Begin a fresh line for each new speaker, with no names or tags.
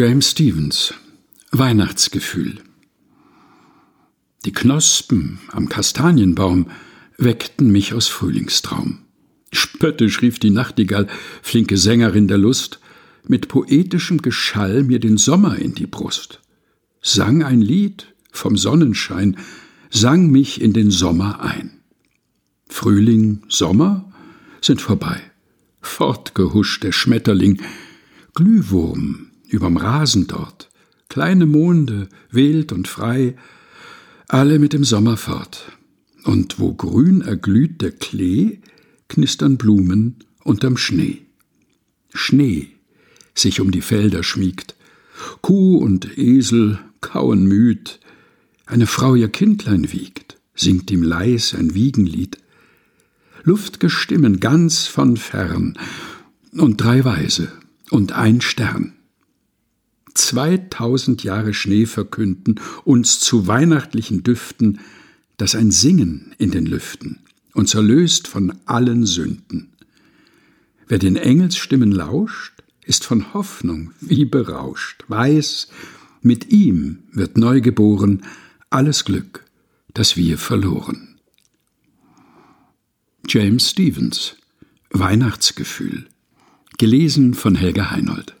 James Stevens Weihnachtsgefühl Die Knospen am Kastanienbaum weckten mich aus Frühlingstraum. Spöttisch rief die Nachtigall, flinke Sängerin der Lust, mit poetischem Geschall mir den Sommer in die Brust, sang ein Lied vom Sonnenschein, sang mich in den Sommer ein. Frühling, Sommer sind vorbei, fortgehuscht der Schmetterling, Glühwurm überm Rasen dort, kleine Monde, wild und frei, alle mit dem Sommer fort. Und wo grün erglüht der Klee, knistern Blumen unterm Schnee. Schnee sich um die Felder schmiegt, Kuh und Esel kauen müd, eine Frau ihr Kindlein wiegt, singt ihm leis ein Wiegenlied. Luft'ge Stimmen ganz von fern, und drei Weise und ein Stern zweitausend Jahre Schnee verkünden, uns zu weihnachtlichen Düften, dass ein Singen in den Lüften uns erlöst von allen Sünden. Wer den Engelsstimmen lauscht, ist von Hoffnung wie berauscht, weiß, mit ihm wird neu geboren alles Glück, das wir verloren. James Stevens Weihnachtsgefühl gelesen von Helga Heinold